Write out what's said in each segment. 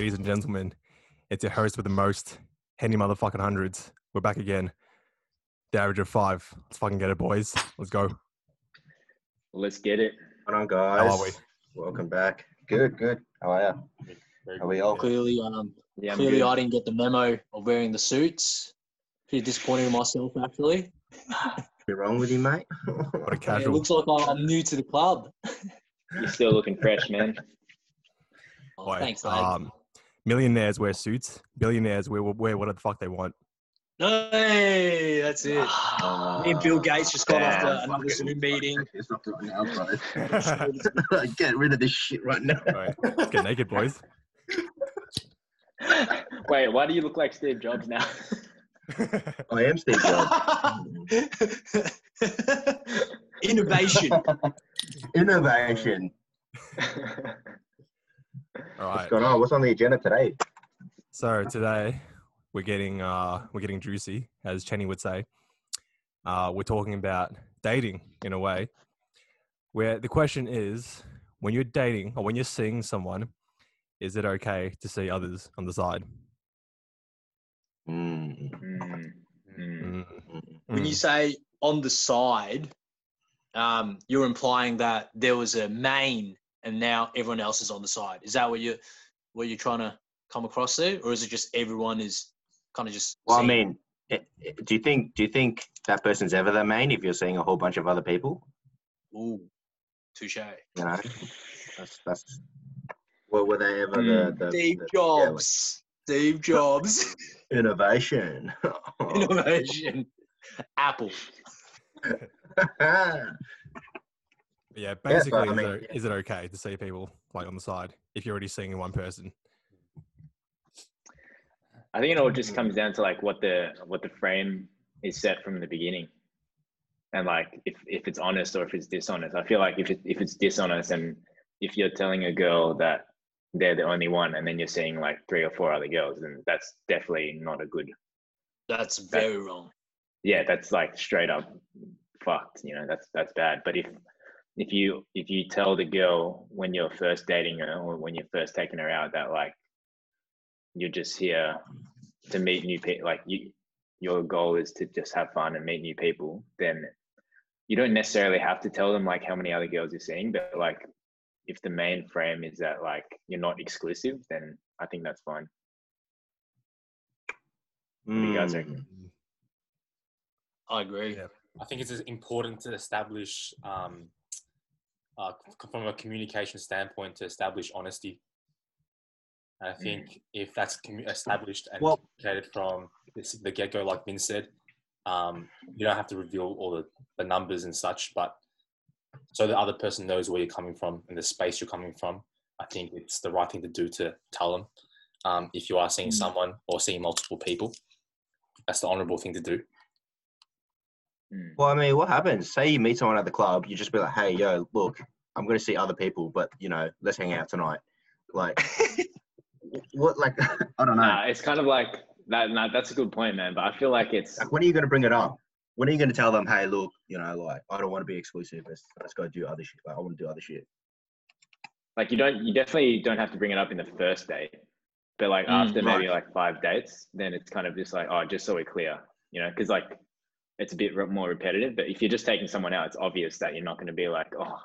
ladies and gentlemen, it's your host with the most, Henny motherfucking hundreds. We're back again. The average of five. Let's fucking get it, boys. Let's go. Let's get it. What on, guys? How are we? Welcome back. Good, good. How are you? Are we all Clearly, um, Yeah, clearly, good. I didn't get the memo of wearing the suits. Pretty disappointed in myself, actually. What's wrong with you, mate? What a Yeah, it casual. looks like I'm- I'm new to the club. You're still looking fresh, man. Oh, Boy, thanks, mate. um, millionaires wear suits. Billionaires wear, wear whatever the fuck they want. hey, that's it. Uh, Me and Bill Gates just got off the, another Zoom meeting. It's not right now, bro. Get rid of this shit right now. Right, let's get naked, boys. Wait, why do you look like Steve Jobs now? I am Steve Jobs. Innovation. Innovation. All What's going on? What's on the agenda today? So today we're getting uh we're getting juicy, as Chenny would say. Uh, we're talking about dating in a way, where the question is, when you're dating or when you're seeing someone, is it okay to see others on the side? Mm, Mm, mm. Mm, when you say on the side, um, you're implying that there was a main and now everyone else is on the side. Is that what you what you're trying to come across there, or is it just everyone is kind of just? Well, I mean, it, it- do you think do you think that person's ever the main if you're seeing a whole bunch of other people? ooh, touche. You know, that's that's. Well, were they ever the, mm. the, Steve the- yeah, like Jobs. Steve Jobs. innovation? Innovation. Apple. Yeah, but basically, I is, mean- it, is it okay to see people like on the side if you're already seeing one person? I think it all just comes down to like what the what the frame is set from the beginning, and like if if it's honest or if it's dishonest. I feel like if it, if it's dishonest and if you're telling a girl that they're the only one and then you're seeing like three or four other girls, then that's definitely not a good. That's very wrong. Yeah, that's like straight up fucked. You know, that's that's bad. But if if you if you tell the girl when you're first dating her or when you're first taking her out that like you're just here to meet new people like you your goal is to just have fun and meet new people then you don't necessarily have to tell them like how many other girls you're seeing but like if the main frame is that like you're not exclusive then i think that's fine do you guys reckon? Mm. I agree. Yeah. I think it's important to establish, um, uh, from a communication standpoint, to establish honesty. And I think if that's established and Well- communicated from the the get go, like Vin said, um, you don't have to reveal all the, the numbers and such, but so the other person knows where you're coming from and the space you're coming from. I think it's the right thing to do to tell them um, if you are seeing Mm. someone or seeing multiple people. That's the honourable thing to do. Mm. Well, I mean, what happens? Say you meet someone at the club, you just be like, "Hey, yo, look, I'm going to see other people, but you know, let's hang out tonight." Like, what? Like, I don't know. nah, it's kind of like that nah, that's a good point man but i feel like it's Like, when are you going to bring it up? When are you going to tell them, "Hey, look, you know, like, I don't want to be exclusive. Let's let's go do other shit. Like, I want to do other shit." like you don't you definitely don't have to bring it up in the first date but like Mm, after maybe like five dates then it's kind of just like oh just so we're clear you know because like it's a bit more repetitive but if you're just taking someone out it's obvious that you're not going to be like oh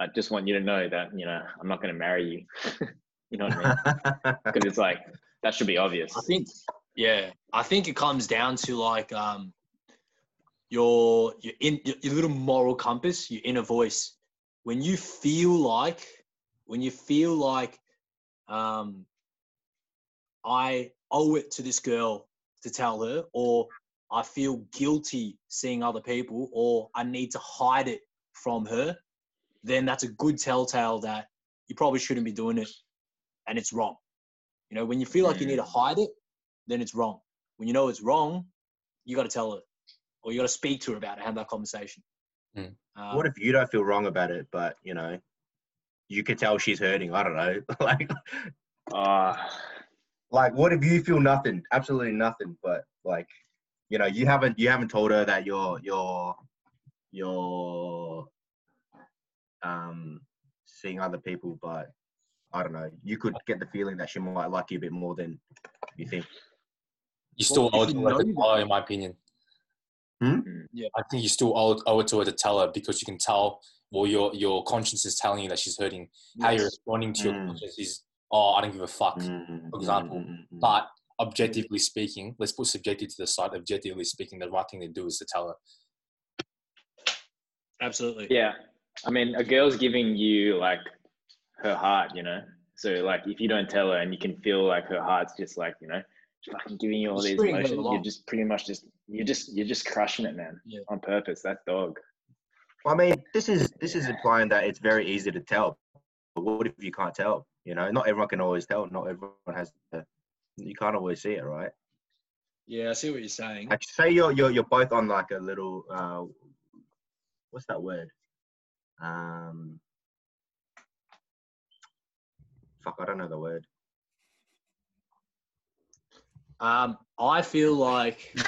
i just want you to know that you know i'm not going to marry you. You know what i mean? Because it's like that should be obvious. I think, yeah, I think it comes down to like um, your your in your, your little moral compass, your inner voice. When you feel like, when you feel like, um, I owe it to this girl to tell her, or I feel guilty seeing other people, or I need to hide it from her, then that's a good telltale that you probably shouldn't be doing it, and it's wrong. You know, when you feel like you need to hide it, then it's wrong. When you know it's wrong, you got to tell her, or you got to speak to her about it, have that conversation. Mm. Um, what if you don't feel wrong about it, but you know, you could tell she's hurting? I don't know. like, uh, like, what if you feel nothing, absolutely nothing, but like, you know, you haven't you haven't told her that you're you're you're um seeing other people, but I don't know. You could get the feeling that she might like you a bit more than you think. You still Well, owe it to you her to tell her, in my opinion. Hmm? Yeah. I think you still owe, owe it to her to tell her because you can tell, well, your your conscience is telling you that she's hurting. How you're responding to your Mm. conscience is, oh, I don't give a fuck. Mm, For example, mm, mm, mm. But objectively speaking, let's put subjective to the side. Objectively speaking, the right thing to do is to tell her. Absolutely. Yeah. I mean, a girl's giving you like her heart, you know? So, like, if you don't tell her and you can feel like her heart's just like, you know, fucking giving you all Just these emotions, you're just pretty much just, you're just, you're just crushing it, man. Yeah. On purpose. That dog. I mean, this is this is implying that it's very easy to tell. But what if you can't tell? You know, not everyone can always tell. Not everyone has. To, you can't always see it, right? Yeah, I see what you're saying. Like, say you're you're you're both on like a little. Uh, what's that word? Um. Fuck, I don't know the word. Um, I feel like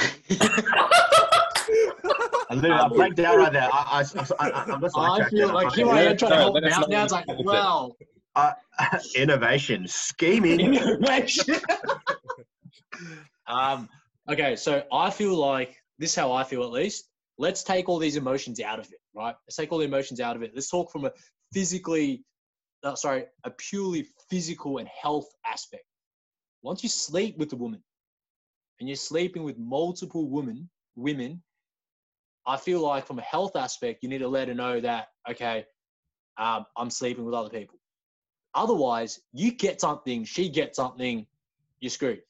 I literally I blanked out right there. I, I, I, I, I'm just I feel like here I am trying to help him out. Now it's like, wow, innovation, scheming. innovation. um, okay, so I feel like this is how I feel at least. Let's take all these emotions out of it, right? Let's take all the emotions out of it. Let's talk from a physically, uh, sorry, a purely physical and health aspect. Once you sleep with a woman, and you're sleeping with multiple women, women, I feel like from a health aspect, you need to let her know that okay, um, I'm sleeping with other people. Otherwise, you get something, she gets something, you're screwed.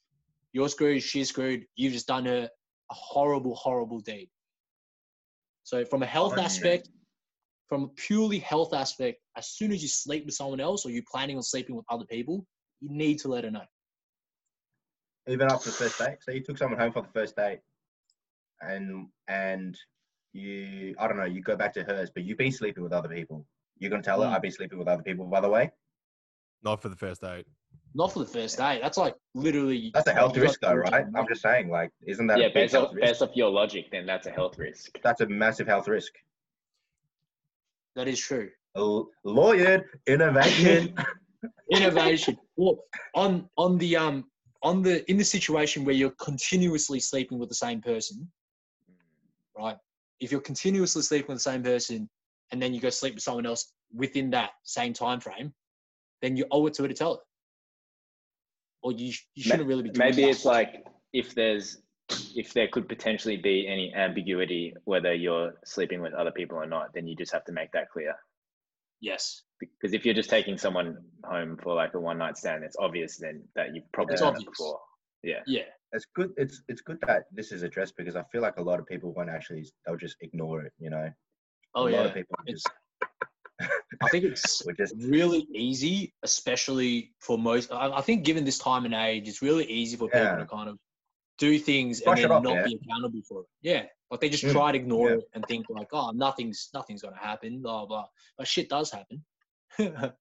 You're screwed, she's screwed. You've just done her a horrible, horrible deed. So, from a health aspect, from a purely health aspect, as soon as you sleep with someone else or you're planning on sleeping with other people, you need to let her know. even after the first date. So you took someone home for the first date, and and you I don't know, you go back to hers, but you've been sleeping with other people. You're gonna tell her Mm. I've been sleeping with other people. By the way, Not for the first date. Not for the first date. That's like literally. that's a health risk, though, right? I'm just saying, like, isn't that yeah, a based health off, risk? based off your logic, then that's a health risk. That's a massive health risk. That is true. L- lawyered innovation. Innovation. well, on on the um on the in the situation where you're continuously sleeping with the same person, right? If you're continuously sleeping with the same person and then you go sleep with someone else within that same time frame, then you owe it to her to tell her. Or you you shouldn't really be doing Maybe that. it's like if there's if there could potentially be any ambiguity whether you're sleeping with other people or not, then you just have to make that clear. yes. Because if you're just taking someone home for like a one night stand, it's obvious then that you've probably It's done it obvious. before. Yeah. Yeah. it's good. It's it's good that this is addressed because I feel like a lot of people won't actually. They'll just ignore it. You know. Oh a lot of people It's- just. I think it's We're really easy, especially for most. I, I think, given this time and age, it's really easy for people Yeah. to kind of do things Brush and then off, not yeah. be accountable for it. Yeah, like they just Mm, try to ignore yeah. it and think like, oh, nothing's nothing's gonna happen, blah blah. But shit does happen,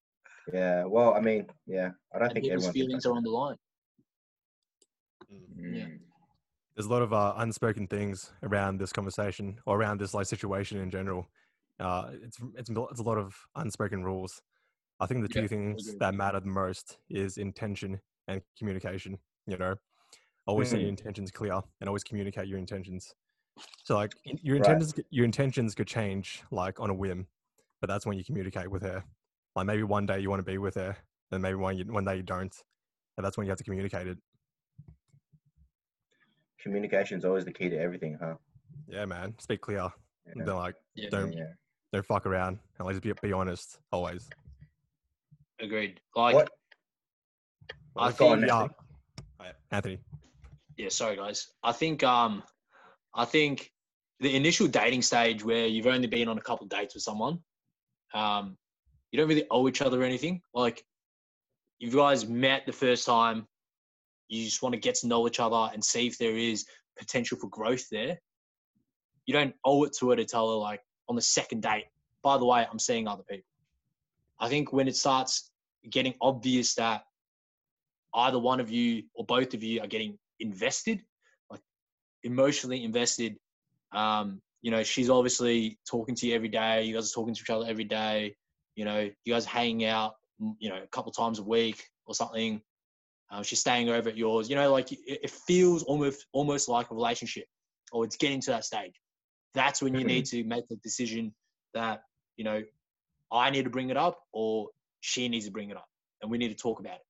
Yeah. Well, I mean, yeah. I don't think people's feelings are on the line. Yeah. Mm. There's a lot of uh, unspoken things around this conversation or around this like situation in general. Uh, it's it's it's a lot of unspoken rules. I think the two Yeah, things that matter the most is intention and communication. You know, always set your intentions clear and always communicate your intentions. So like your Right. intentions your intentions could change like on a whim, but that's when you communicate with her. Like maybe one day you want to be with her, and maybe one you, one day you don't, and that's when you have to communicate it. Communication is always the key to everything, huh? Yeah, man, speak clear. Yeah. Don't like Yeah, don't yeah. Don't fuck around and let's be, be honest always. agreed. Like, What? I Go on, think- Nathan. Yeah, Anthony. yeah, sorry guys. I think um, I think the initial dating stage where you've only been on a couple dates with someone, um, you don't really owe each other anything. Like, you guys met the first time, you just want to get to know each other and see if there is potential for growth there. You don't owe it to her to tell her like on the second date. By the way, I'm seeing other people. I think when it starts getting obvious that either one of you or both of you are getting invested, like emotionally invested. Um, you know, she's obviously talking to you every day. You guys are talking to each other every day. You know, you guys are hanging out you know, a couple times a week or something. Um, she's staying over at yours. You know, like it, it feels almost almost like a relationship, or it's getting to that stage. That's when you need mm-hmm. to make the decision that you know I need to bring it up, or she needs to bring it up, and we need to talk about it.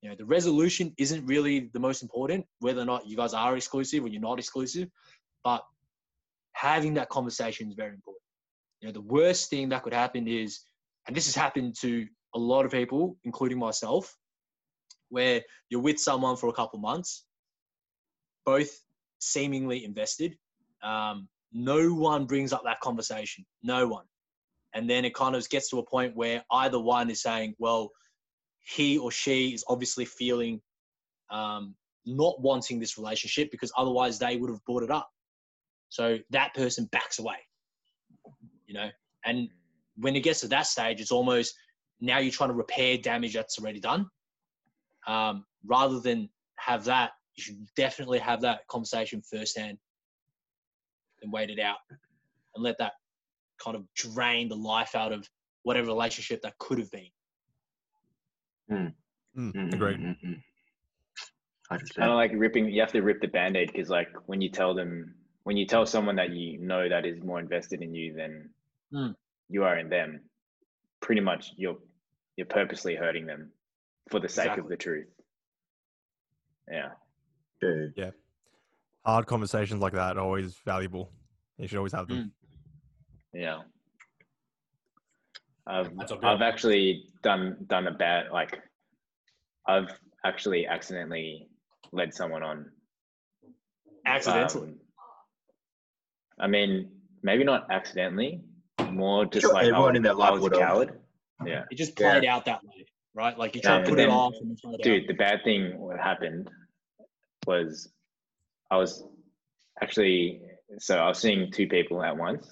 You know, the resolution isn't really the most important, whether or not you guys are exclusive or you're not exclusive, but having that conversation is very important. You know, the worst thing that could happen is, and this has happened to a lot of people, including myself, where you're with someone for a couple months, both seemingly invested. Um, no one brings up that conversation. No one. And then it kind of gets to a point where either one is saying, well, he or she is obviously feeling um, not wanting this relationship because otherwise they would have brought it up. So that person backs away, you know. And when it gets to that stage, it's almost now you're trying to repair damage that's already done. Um, rather than have that, you should definitely have that conversation firsthand and wait it out and let that kind of drain the life out of whatever relationship that could have been. Mm, Mm, agreed. mm. kind of like ripping you have to rip the band-aid because like when you tell them when you tell someone that you know that is more invested in you than Mm. you are in them pretty much you're you're purposely hurting them for the sake of the truth yeah Dude. Hard conversations like that are always valuable. You should always have them. yeah I've, That's a bit- I've actually done done a bad like I've actually accidentally led someone on Accidentally. Um, I mean, maybe not accidentally, more just Sure, like everyone was, in their I life was a would have. Yeah, it just Yeah. played out that way, right? Like you try Yeah, to put and it off and then find dude. The bad thing what happened was I was actually so I was seeing two people at once,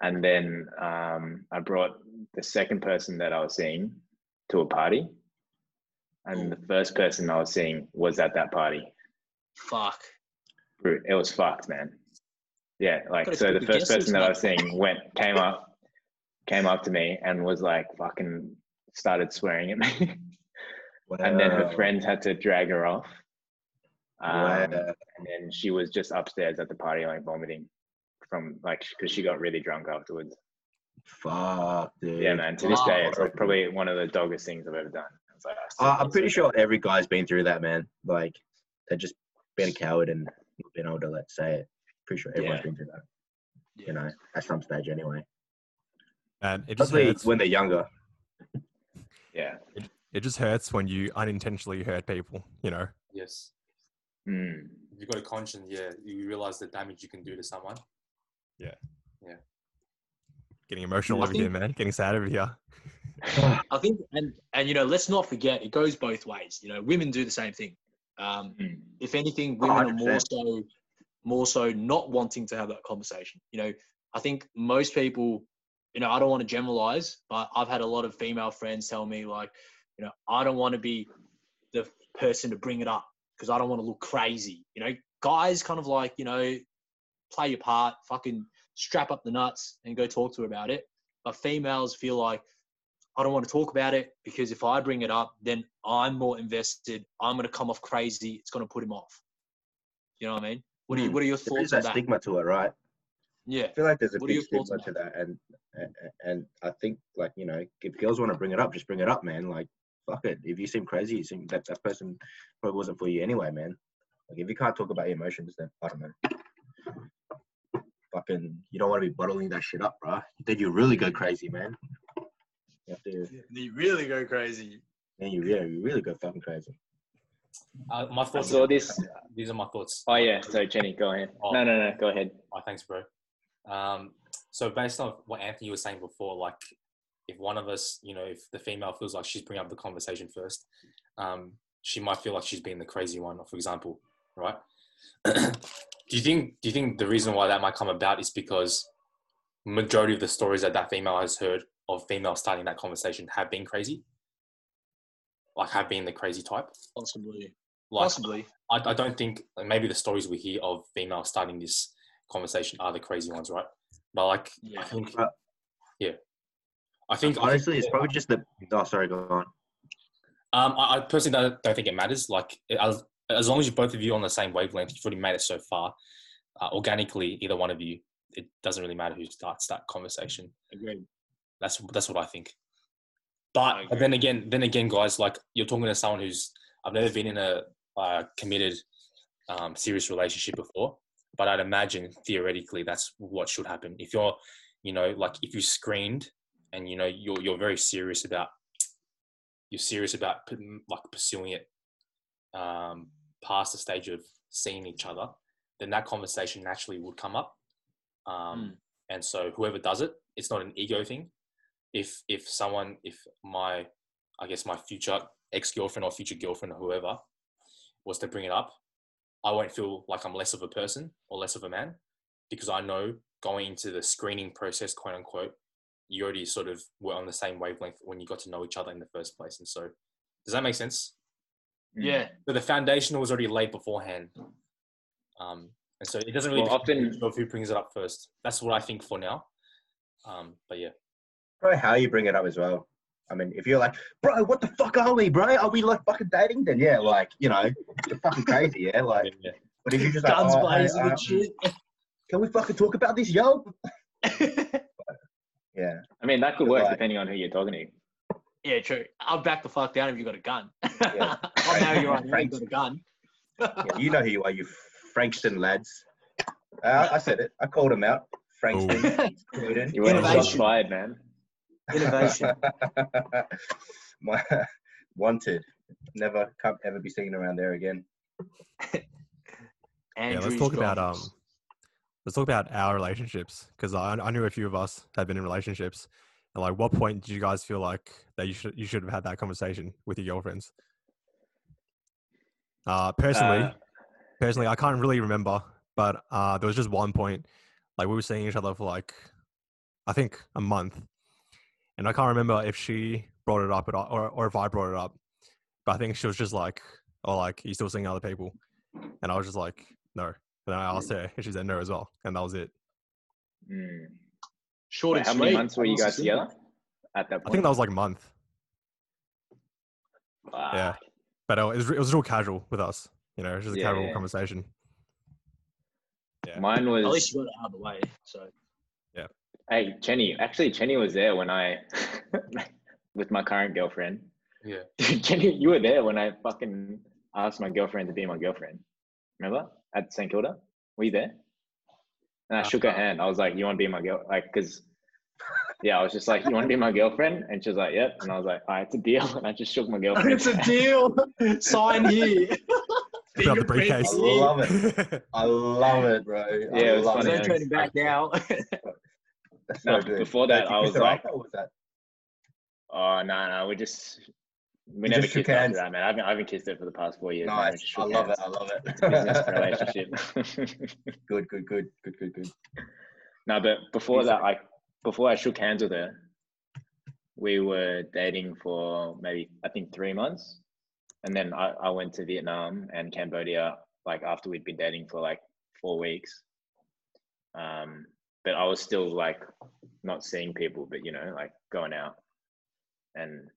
and then um, I brought the second person that I was seeing to a party, and the first person I was seeing was at that party. Fuck. It was fucked, man. Yeah, like so the the first person that I was seeing went came up came up to me and was like fucking started swearing at me. and then her friends had to drag her off. Um, Wow. and then she was just upstairs at the party like vomiting from like because she got really drunk afterwards. Fuck, dude. Yeah, man. To this Wow. day, it's like probably one of the doggest things I've ever done. like, I uh, i'm pretty so sure every guy's been through that, man. Like, they're just being a coward and not being able to let say it. Pretty sure everyone's Yeah. been through that, Yeah. you know, at some stage anyway. And it just hurts. when they're younger. bad. Yeah. it just hurts when you unintentionally hurt people. You know. Yes. Mm. If you've got a conscience, yeah, you realize the damage you can do to someone. Yeah. Yeah. Getting emotional I over here, man. Getting sad over here. I think, and and you know, let's not forget, it goes both ways. You know, women do the same thing. Um, Mm. if anything, women are more so, more so not wanting to have that conversation. You know, I think most people, you know, I don't want to generalize, but I've had a lot of female friends tell me like, you know, I don't want to be the person to bring it up because I don't want to look crazy. You know, guys kind of like, you know, play your part, fucking strap up the nuts and go talk to her about it. But females feel like I don't want to talk about it because if I bring it up, then I'm more invested. I'm going to come off crazy. It's going to put him off. You know what I mean? What are you, Hmm. What are your There is thoughts on that that? stigma to it, right? Yeah, I feel like there's a What big stigma to that, and, and and I think like you know, if girls want to bring it up, just bring it up, man. Like fuck it. If you seem crazy, you seem that that person probably wasn't for you anyway, man. Like if you can't talk about your emotions, then I don't know. Fucking, you don't want to be bottling that shit up, bro. Then you really go crazy, man. You have to, you really go crazy. then you really, you really go fucking crazy. Uh, my thoughts. saw this. These are my thoughts. Oh yeah. So Jenny, go ahead. Oh. No, no, no. Go ahead. Oh, thanks, bro. Um, so based on what Anthony was saying before, like if one of us, you know, if the female feels like she's bringing up the conversation first, um, she might feel like she's being the crazy one, for example, right? do you think? Do you think the reason why that might come about is because majority of the stories that that female has heard of females starting that conversation have been crazy, like have been the crazy type? Possibly. Like, Possibly. I, I don't think like, maybe the stories we hear of females starting this conversation are the crazy ones, right? But like, I Yeah. think, Uh, yeah, I think Honestly, it's probably just the. Oh, sorry, go on. Um, I, I personally don't, don't think it matters. Like, as, as long as you both of you are on the same wavelength, you've already made it so far. Uh, organically, either one of you, it doesn't really matter who starts that conversation. Agreed. That's that's what I think. But, I but then again, then again, guys, like you're talking to someone who's I've never been in a uh, committed, um, serious relationship before. But I'd imagine theoretically that's what should happen. If you're, you know, like if you screened and you know you're you're very serious about you're serious about like pursuing it um, past the stage of seeing each other, then that conversation naturally would come up. Um, And so whoever does it, it's not an ego thing. If if someone, if my, I guess my future ex girlfriend or future girlfriend or whoever was to bring it up, I won't feel like I'm less of a person or less of a man because I know going into the screening process, quote unquote, you already sort of were on the same wavelength when you got to know each other in the first place. And so, does that make sense? Mm. Yeah. So the foundation was already laid beforehand. Um, and so it doesn't really Well, often- of who brings it up first. That's what I think for now. Um, but yeah, Probably how you bring it up as well. I mean, if you're like, bro, what the fuck are we, bro? Are we like fucking dating? Then yeah, like you know, you're fucking crazy, yeah. Like, yeah, but if you're just like, Guns oh, hey, blazing um, and shit. can we fucking talk about this, yo? Yeah, I mean, that could work Like- depending on who you're talking to. yeah, true. I'll back the fuck down if you got a gun. Yeah. I'll marry you right now if Frank- you got a gun. yeah, you know who you are, you Frankston lads. Uh, I said it. I called him out. Frankston, Sweden. You weren't shots Innovation. fired, man. Innovation. My wanted. Never can't ever be seen around there again. Yeah, let's talk about um, Goggles. Let's talk about our relationships because I, I knew a few of us had been in relationships, and like, what point did you guys feel like that you should you should have had that conversation with your girlfriends? Uh, personally, Uh, personally, I can't really remember, but uh, there was just one point, like we were seeing each other for like, I think a month, and I can't remember if she brought it up at all, or or if I brought it up, but I think she was just like, "Oh, like you still seeing other people," and I was just like, "No." And I asked her, and she said no as well, and that was it. mm. Short Wait, how many months were you guys simple. together at that point? I think that was like a month, Wow. yeah. but it was it was real casual with us, you know, it was just a Yeah, casual yeah. conversation. Yeah. Mine was. At least you got it out of the way. So Yeah. Hey, Chenny. Actually, Chenny was there when I, with my current girlfriend. yeah. Chenny, you were there when I fucking asked my girlfriend to be my girlfriend. Remember at St Kilda? Were you there? And I uh, shook her hand. I was like, "You want to be my girl?" Like, cause yeah, I was just like, "You want to be my girlfriend?" And she was like, "Yep." And I was like, "All right, it's a deal." And I just shook my girlfriend. it's a deal. Sign here. Pick up the briefcase. I love it. I love it, bro. I Yeah, it was love funny. No it. turning back now. No, before that, I was like- after, or was that Oh no, no, we just we never kissed after that, man. I haven't, I haven't kissed her for the past four years. Nice? I love hands. it. I love It's a business relationship. good, good, good, good, good, good. no, but before that, like before I shook hands with her, we were dating for maybe I think three months, and then I, I went to Vietnam and Cambodia like after we'd been dating for like four weeks. Um, but I was still like not seeing people, but you know, like going out and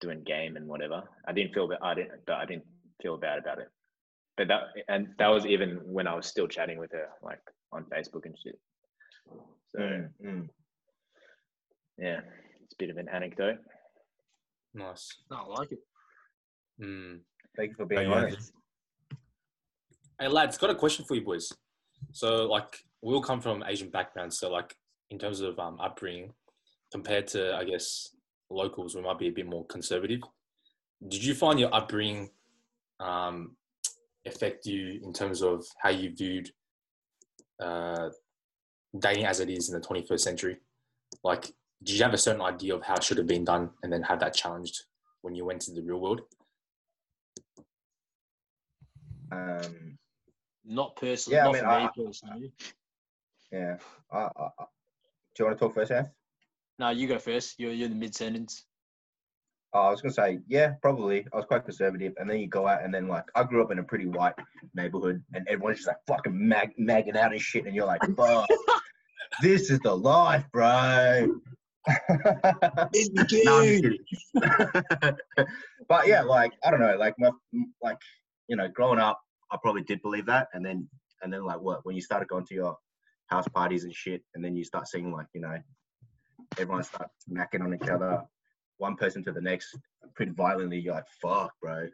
doing game and whatever. I didn't feel that I didn't, but I didn't feel bad about it. But that and that was even when I was still chatting with her, like on Facebook and shit. So Mm, mm. yeah, it's a bit of an anecdote. Nice. No, I like it. Mm. Thank you for being yeah. honest. Hey lads, got a question for you boys. So like we all come from Asian backgrounds, so like in terms of um, upbringing, compared to I guess locals, we might be a bit more conservative. Did you find your upbringing um, affect you in terms of how you viewed uh, dating as it is in the 21st century? Like, did you have a certain idea of how it should have been done, and then have that challenged when you went to the real world? Um, Not personally. Yeah, I not mean, for I- me personally. yeah. I, I, I- do you want to talk first, F? No, you go first. You're you're the mid sentence. Oh, I was gonna say, yeah, probably. I was quite conservative, and then you go out, and then like I grew up in a pretty white neighborhood, and everyone's just like fucking mag- magging out and shit, and you're like, bro, this is the life, bro. It's No, I'm just kidding. but yeah, like I don't know, like my like you know, growing up, I probably did believe that, and then and then like what when you started going to your house parties and shit, and then you start seeing like you know, everyone starts smacking on each other, one person to the next, pretty violently. You're like, fuck, bro.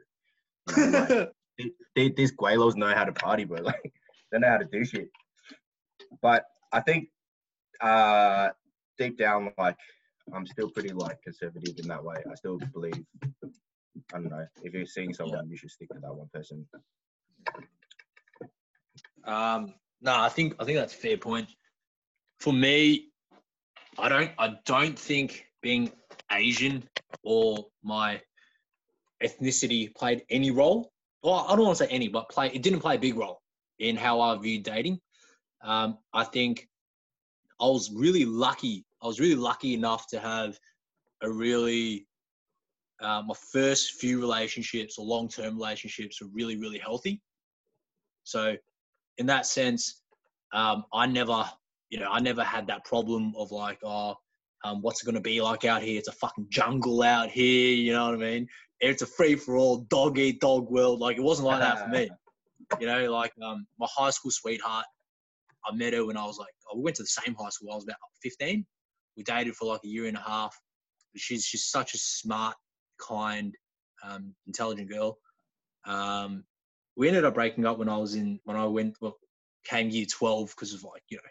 You know, like, th- th- these gweilos know how to party, bro. Like they know how to do shit. But I think uh deep down, like I'm still pretty like conservative in that way. I still believe. I don't know. If you're seeing someone, you should stick to that one person. Um, no, I think I think that's a fair point. For me, I don't I don't think being Asian or my ethnicity played any role. Well, I don't want to say any, but play it didn't play a big role in how I viewed dating. Um, I think I was really lucky. I was really lucky enough to have a really uh, my first few relationships or long term relationships were really really healthy. So in that sense, um, I never, you know, I never had that problem of like, oh, um, what's it going to be like out here? It's a fucking jungle out here. You know what I mean? It's a free for all, dog eat dog world. Like it wasn't like that for me. You know, like um, my high school sweetheart, I met her when I was like, oh, we went to the same high school. I was about 15. We dated for like a year and a half. She's she's such a smart, kind, um, intelligent girl. Um, we ended up breaking up when I was in when I went well, came year 12 because of like you know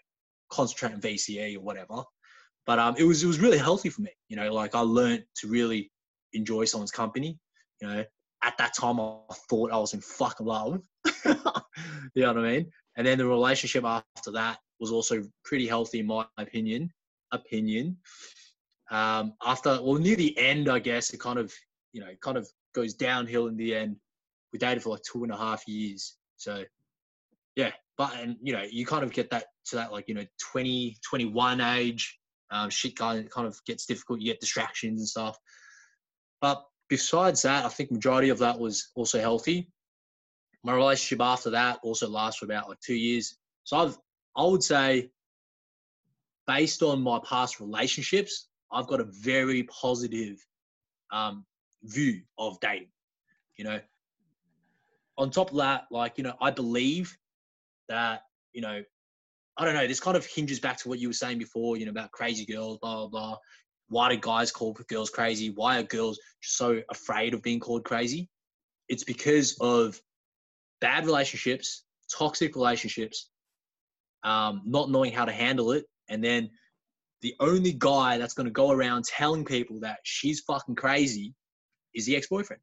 concentrating VCE or whatever. But um, it was it was really healthy for me. You know, like I learned to really enjoy someone's company. You know, at that time I thought I was in fucking love. you know what I mean? And then the relationship after that was also pretty healthy in my opinion. Opinion. Um, after well near the end, I guess it kind of you know kind of goes downhill in the end. We dated for like two and a half years. So yeah, but and you know you kind of get that to that like you know 20 21 age um, shit kind of, kind of gets difficult you get distractions and stuff. But besides that i think majority of that was also healthy. My relationship after that also lasts for about like two years. So i've i would say based on my past relationships i've got a very positive um, view of dating you know. On top of that like you know i believe that you know I don't know. This kind of hinges back to what you were saying before, you know, about crazy girls, blah blah blah. Why do guys call girls crazy? Why are girls so afraid of being called crazy? It's because of bad relationships, toxic relationships, um, not knowing how to handle it, and then the only guy that's going to go around telling people that she's fucking crazy is the ex-boyfriend.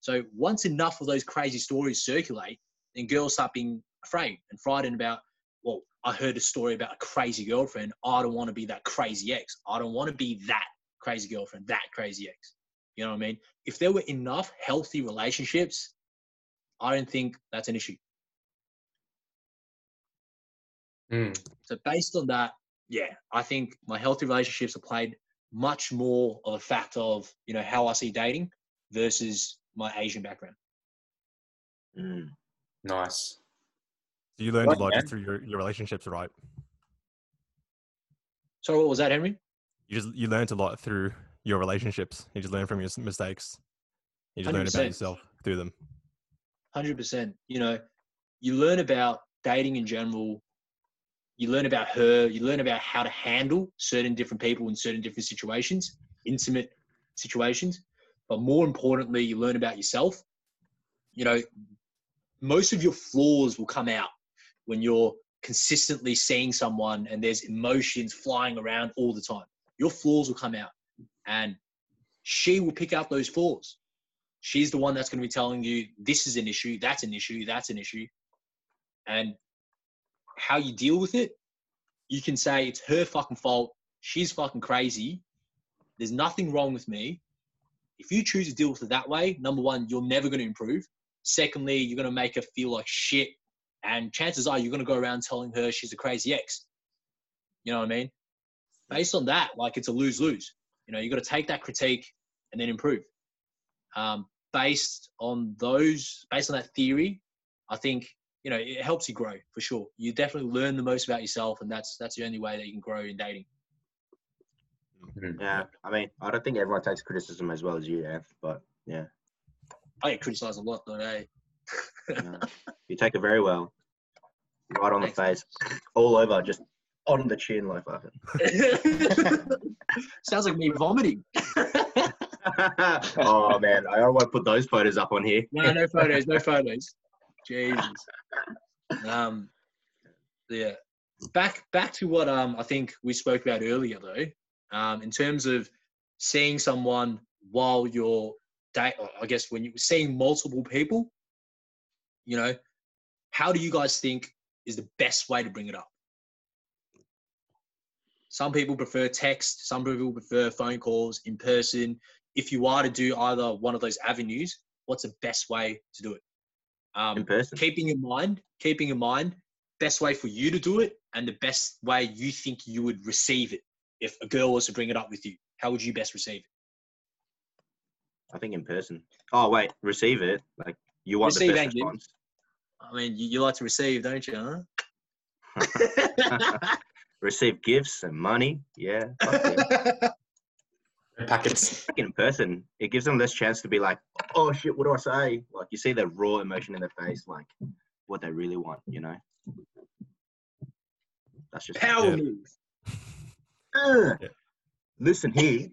So once enough of those crazy stories circulate, then girls start being afraid and frightened about, well, I heard a story about a crazy girlfriend. I don't want to be that crazy ex. I don't want to be that crazy girlfriend, that crazy ex. You know what I mean? If there were enough healthy relationships, I don't think that's an issue. Mm. So based on that, yeah, I think my healthy relationships have played much more of a factor of you know how I see dating versus my Asian background. Mm. Nice. So you learned Right, a lot man. just through your, your relationships, right? So what was that, Henry? You just you learned a lot through your relationships. You just learn from your mistakes. You just learn about yourself through them. Hundred percent. You know, you learn about dating in general. You learn about her. You learn about how to handle certain different people in certain different situations, intimate situations. But more importantly, you learn about yourself. You know, most of your flaws will come out when you're consistently seeing someone and there's emotions flying around all the time. Your flaws will come out, and she will pick out those flaws she's the one that's going to be telling you this is an issue, that's an issue, that's an issue. And how you deal with it, you can say it's her fucking fault. She's fucking crazy. There's nothing wrong with me. If you choose to deal with it that way, number one, you're never going to improve. Secondly, you're going to make her feel like shit. And chances are you're going to go around telling her she's a crazy ex. You know what I mean? Based on that, like it's a lose lose. You know, you got to take that critique and then improve um, based on those, based on that theory, I think you know it helps you grow for sure. You definitely learn the most about yourself, and that's that's the only way that you can grow in dating. Yeah, I mean, I don't think everyone takes criticism as well as you have, but yeah, I get criticised a lot though, eh? you, know, you take it very well. Right on the face, all over, just on the chin, like fucking. Sounds like me vomiting. oh man, I don't want to put those photos up on here. No, no photos, no photos. Jesus. Um, yeah. Back back to what um I think we spoke about earlier though. Um, in terms of seeing someone while you're I guess when you're seeing multiple people, you know, how do you guys think is the best way to bring it up? Some people prefer text, some people prefer phone calls in person. If you are to do either one of those avenues, what's the best way to do it? Um, In person. keeping in mind, keeping in mind, best way for you to do it and the best way you think you would receive it. If a girl was to bring it up with you, how would you best receive it? I think in person. Oh wait, receive it. Like you want Receive the and best give. response. I mean, you, you like to receive, don't you? Huh? receive gifts and money. Yeah, fuck yeah. Packets. In person, it gives them less chance to be like, oh shit, what do I say? Like you see the raw emotion in their face, like what they really want. You know. That's just Power Yeah. move. Ugh. Ah, yeah. Listen here,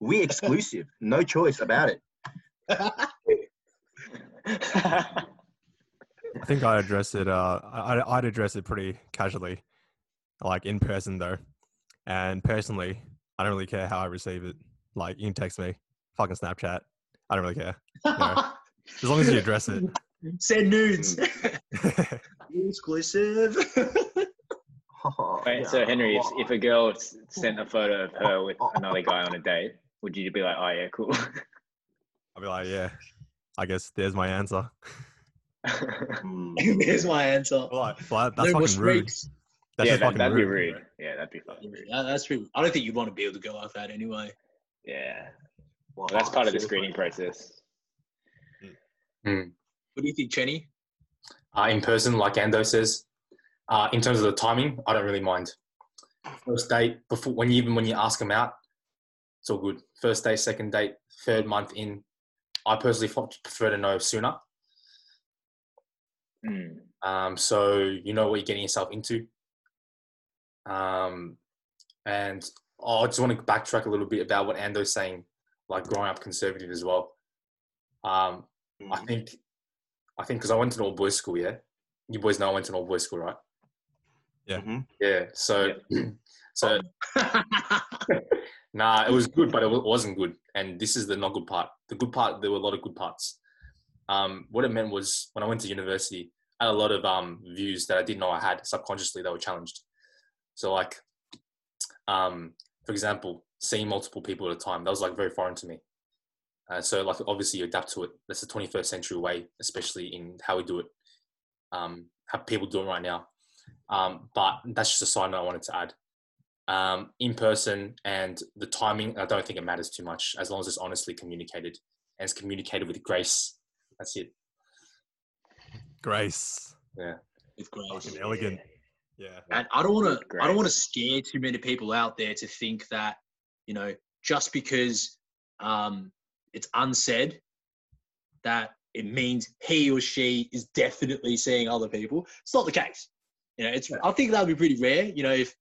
we exclusive. No choice about it. I think I address it. Uh, I, I'd address it pretty casually, like in person though. And personally, I don't really care how I receive it. Like you can text me, fucking Snapchat. I don't really care Yeah. as long as you address it. Send nudes. Mm. Exclusive. Oh, Wait, so Henry, if, if a girl sent a photo of her with another guy on a date, would you be like, oh yeah, cool? I'll be like, yeah, I guess there's my answer. Mm. There's my answer. Well, like, that's No fucking rude. streaks. That's yeah, just that, fucking that'd be rude. rude. Yeah, that'd be fucking rude. Yeah, that's true. I don't think you'd want to be able to go like that anyway. Yeah, Well, well, that's part of the screening funny. process. What do you think, Chenny? Uh, in person, like Ando says, uh, in terms of the timing, I don't really mind. First date, before when you even when you ask them out, it's all good. First date, second date, third month in. I personally prefer to know sooner, Mm. um, so you know what you're getting yourself into. Um, and oh, I just want to backtrack a little bit about what Ando's saying, like growing up conservative as well. Um, I Mm. think, I think because I went to an all boys school, yeah. You boys know I went to an all boys school, right? Mhm. Yeah. So, so nah, it was good, but it wasn't good. And this is the not good part. The good part, there were a lot of good parts. Um, what it meant was when I went to university, I had a lot of um, views that I didn't know I had subconsciously that were challenged. So, like, um, for example, seeing multiple people at a time, that was like very foreign to me. Uh, so, like, obviously, you adapt to it. That's the 21st century way, especially in how we do it, um, how people do it right now. Um, but that's just a side note I wanted to add. Um, in person and the timing, I don't think it matters too much as long as it's honestly communicated and it's communicated with grace. That's it. Grace, Yeah. With grace. fucking elegant. Yeah. And I don't want to. I don't want to scare too many people out there to think that you know just because um, it's unsaid that it means he or she is definitely seeing other people. It's not the case. You know, it's. I think that would be pretty rare. You know, if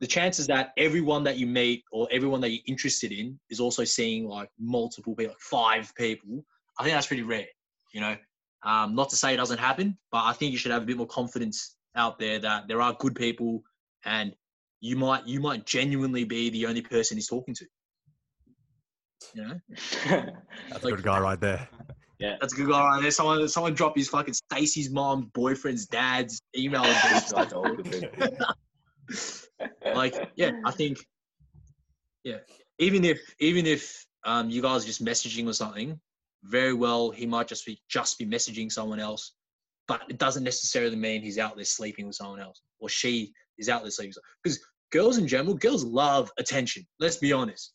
the chances that everyone that you meet or everyone that you're interested in is also seeing like multiple people, like five people, I think that's pretty rare. You know, um, not to say it doesn't happen, but I think you should have a bit more confidence out there that there are good people and you might you might genuinely be the only person he's talking to. You know, That's a good guy right there. yeah. that's a good guy right there. Someone someone drop his fucking Stacy's mom's boyfriend's dad's email address. Like yeah i think yeah even if even if um you guys are just messaging or something very well he might just be just be messaging someone else but it doesn't necessarily mean he's out there sleeping with someone else or she is out there sleeping because girls in general girls love attention let's be honest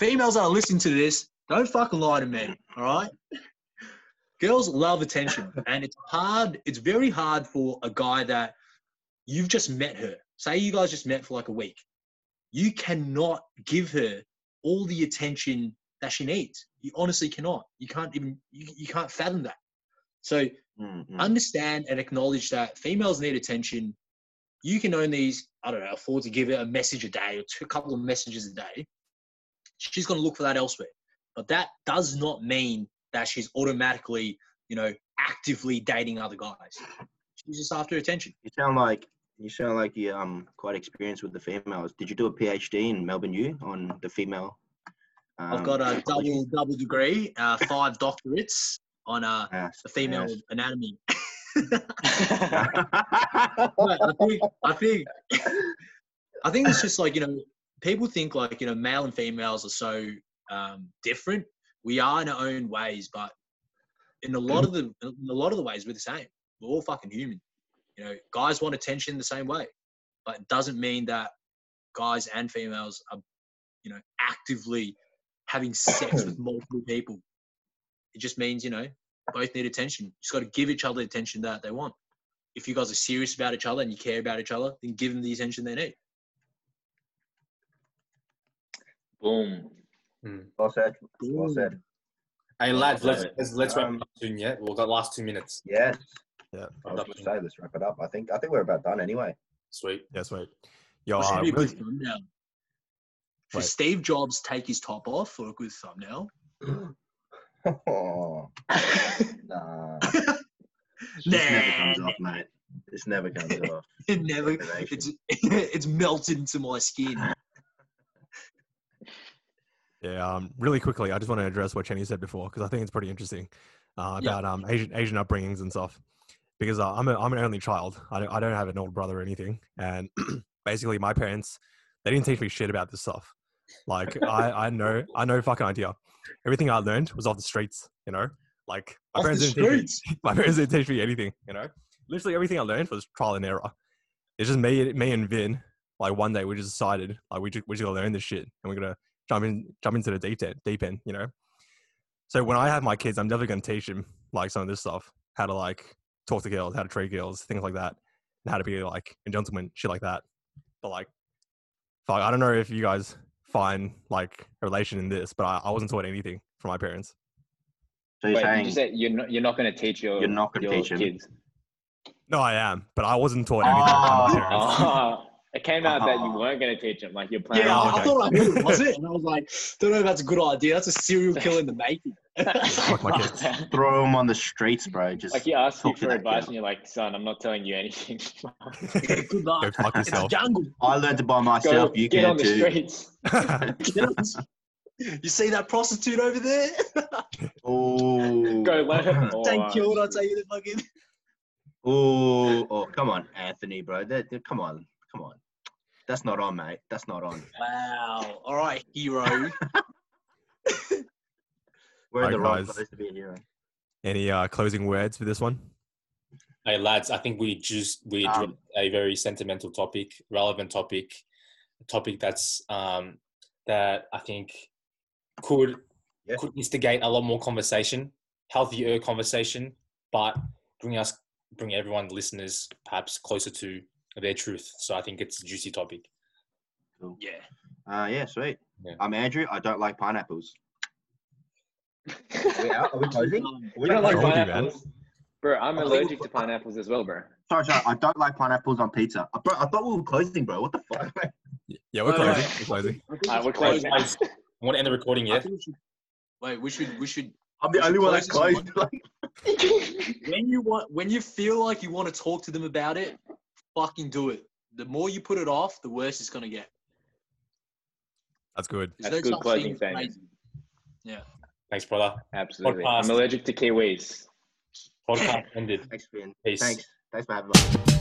females that are listening to this don't fucking lie to me all right girls love attention and it's hard it's very hard for a guy that you've just met her. Say you guys just met for like a week. you cannot give her all the attention that she needs. You honestly cannot. You can't even you, you can't fathom that. So Mm, mm. understand and acknowledge that females need attention. You can only, I don't know, afford to give her a message a day or two, a couple of messages a day. She's going to look for that elsewhere. But that does not mean that she's automatically, you know, actively dating other guys. She's just after attention. You sound like you sound like you're um quite experienced with the females. Did you do a PhD in Melbourne U on the female? Um, I've got a double double degree, uh, five doctorates on uh, yes, the female yes. anatomy. I think I think I think it's just like you know people think like you know male and females are so um, different. We are in our own ways, but in a lot of the in a lot of the ways we're the same. We're all fucking human. You know, guys want attention the same way, but it doesn't mean that guys and females are you know actively having sex with multiple people. It just means you know both need attention. You just got to give each other the attention that they want if you guys are serious about each other and you care about each other, then give them the attention they need. Boom. Well said. Well said. Hey lads, let's let's, let's wrap Um, it up soon. Yeah, we've got last two minutes. Yes. Yeah. I was going to say let's wrap it up. I think I think we're about done anyway. Sweet. Yeah, sweet. Yo, What should uh, be a really, good thumbnail? Should Wait. Steve Jobs take his top off for a good thumbnail? oh, nah. This never comes off, mate. This never comes off. It never. It's it's melted into my skin. yeah, um, really quickly, I just want to address what Chenny said before because I think it's pretty interesting uh, Yeah. about um, Asian Asian upbringings and stuff. Because uh, I'm a, I'm an only child. I don't, I don't have an older brother or anything, and basically my parents they didn't teach me shit about this stuff. Like I I know I know fucking idea. Everything I learned was off the streets. You know, like my Off parents didn't teach me my parents didn't teach me anything, you know. Literally everything I learned was trial and error. It's just me, me and Vin. Like one day we just decided, like we just we just gonna learn this shit, and we're gonna jump in, jump into the deep end, deep end, you know. So when I have my kids, I'm definitely gonna teach them like some of this stuff, how to like talk to girls, how to treat girls, things like that, and how to be like a gentleman, shit like that. But like, fuck, I don't know if you guys find like a relation in this, but I, I wasn't taught anything from my parents. So you're Wait, saying you say you're not, you're not going to teach your You're not gonna your kids? No, I am, but I wasn't taught anything from my Oh. parents. It came out that you Oh. weren't going to teach him. Like you're planning. Yeah, I, I okay. thought I heard it, was it? And I was like, don't know if that's a good idea. That's a serial killer in the making. Fuck my kids. throw them on the streets, bro? Just like he asked you Talk for advice, girl. and you're like, "Son, I'm not telling you anything. good luck. Go fuck It's a yourself. jungle. I learned to by Go myself. you get can on the too. streets." you see that prostitute over there? Oh, Go learn. Thank you. uh, I'll tell you the fucking. oh, oh, come on, Anthony, bro. That, that- come on, come on. That's not on, mate. That's not on. Wow. All right, hero. We're in the Alright, wrong guys. place to be a hero. Any uh, closing words for this one? Hey lads, I think we just we Um, a very sentimental topic, relevant topic, a topic that's um, that I think could Yeah. could instigate a lot more conversation, healthier conversation, but bring us bring everyone, listeners, perhaps closer to their truth. So I think it's a juicy topic. Cool. Yeah. Uh, yeah, sweet. Yeah. I'm Andrew. I don't like pineapples. Are we out? Are we closing? We don't like told you, closing? man. pineapples, bro? I'm allergic to pineapples as well, bro. Sorry, sorry. I don't like pineapples on pizza. I, bro, I thought we were closing, bro. What the fuck? Yeah, we're closing. We're closing. I we we're closing. I want to end the recording I yet. think we should- Wait, we should we should I'm the should only one that closed. Like, when you want when you feel like you want to talk to them about it, fucking do it. The more you put it off, the worse it's gonna get. That's good. There's That's no good such closing thing as statement. lazy. Thanks, brother. Absolutely. Podcast. I'm allergic to kiwis. Podcast ended. thanks, Finn. Peace. Thanks. Thanks for having me.